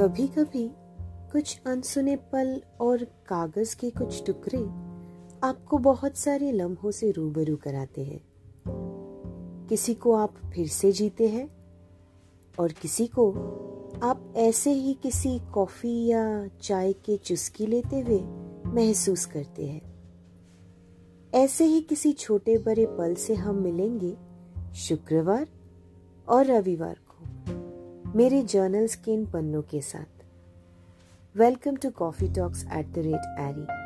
कभी कभी कुछ अनसुने पल और कागज़ के कुछ टुकड़े आपको बहुत सारे लम्हों से रूबरू कराते हैं। किसी को आप फिर से जीते हैं और किसी को आप ऐसे ही किसी कॉफ़ी या चाय के चुस्की लेते हुए महसूस करते हैं। ऐसे ही किसी छोटे बड़े पल से हम मिलेंगे शुक्रवार और रविवार। मेरे जर्नल्स के इन पन्नों के साथ। Welcome to coffee talks at the rate, eri.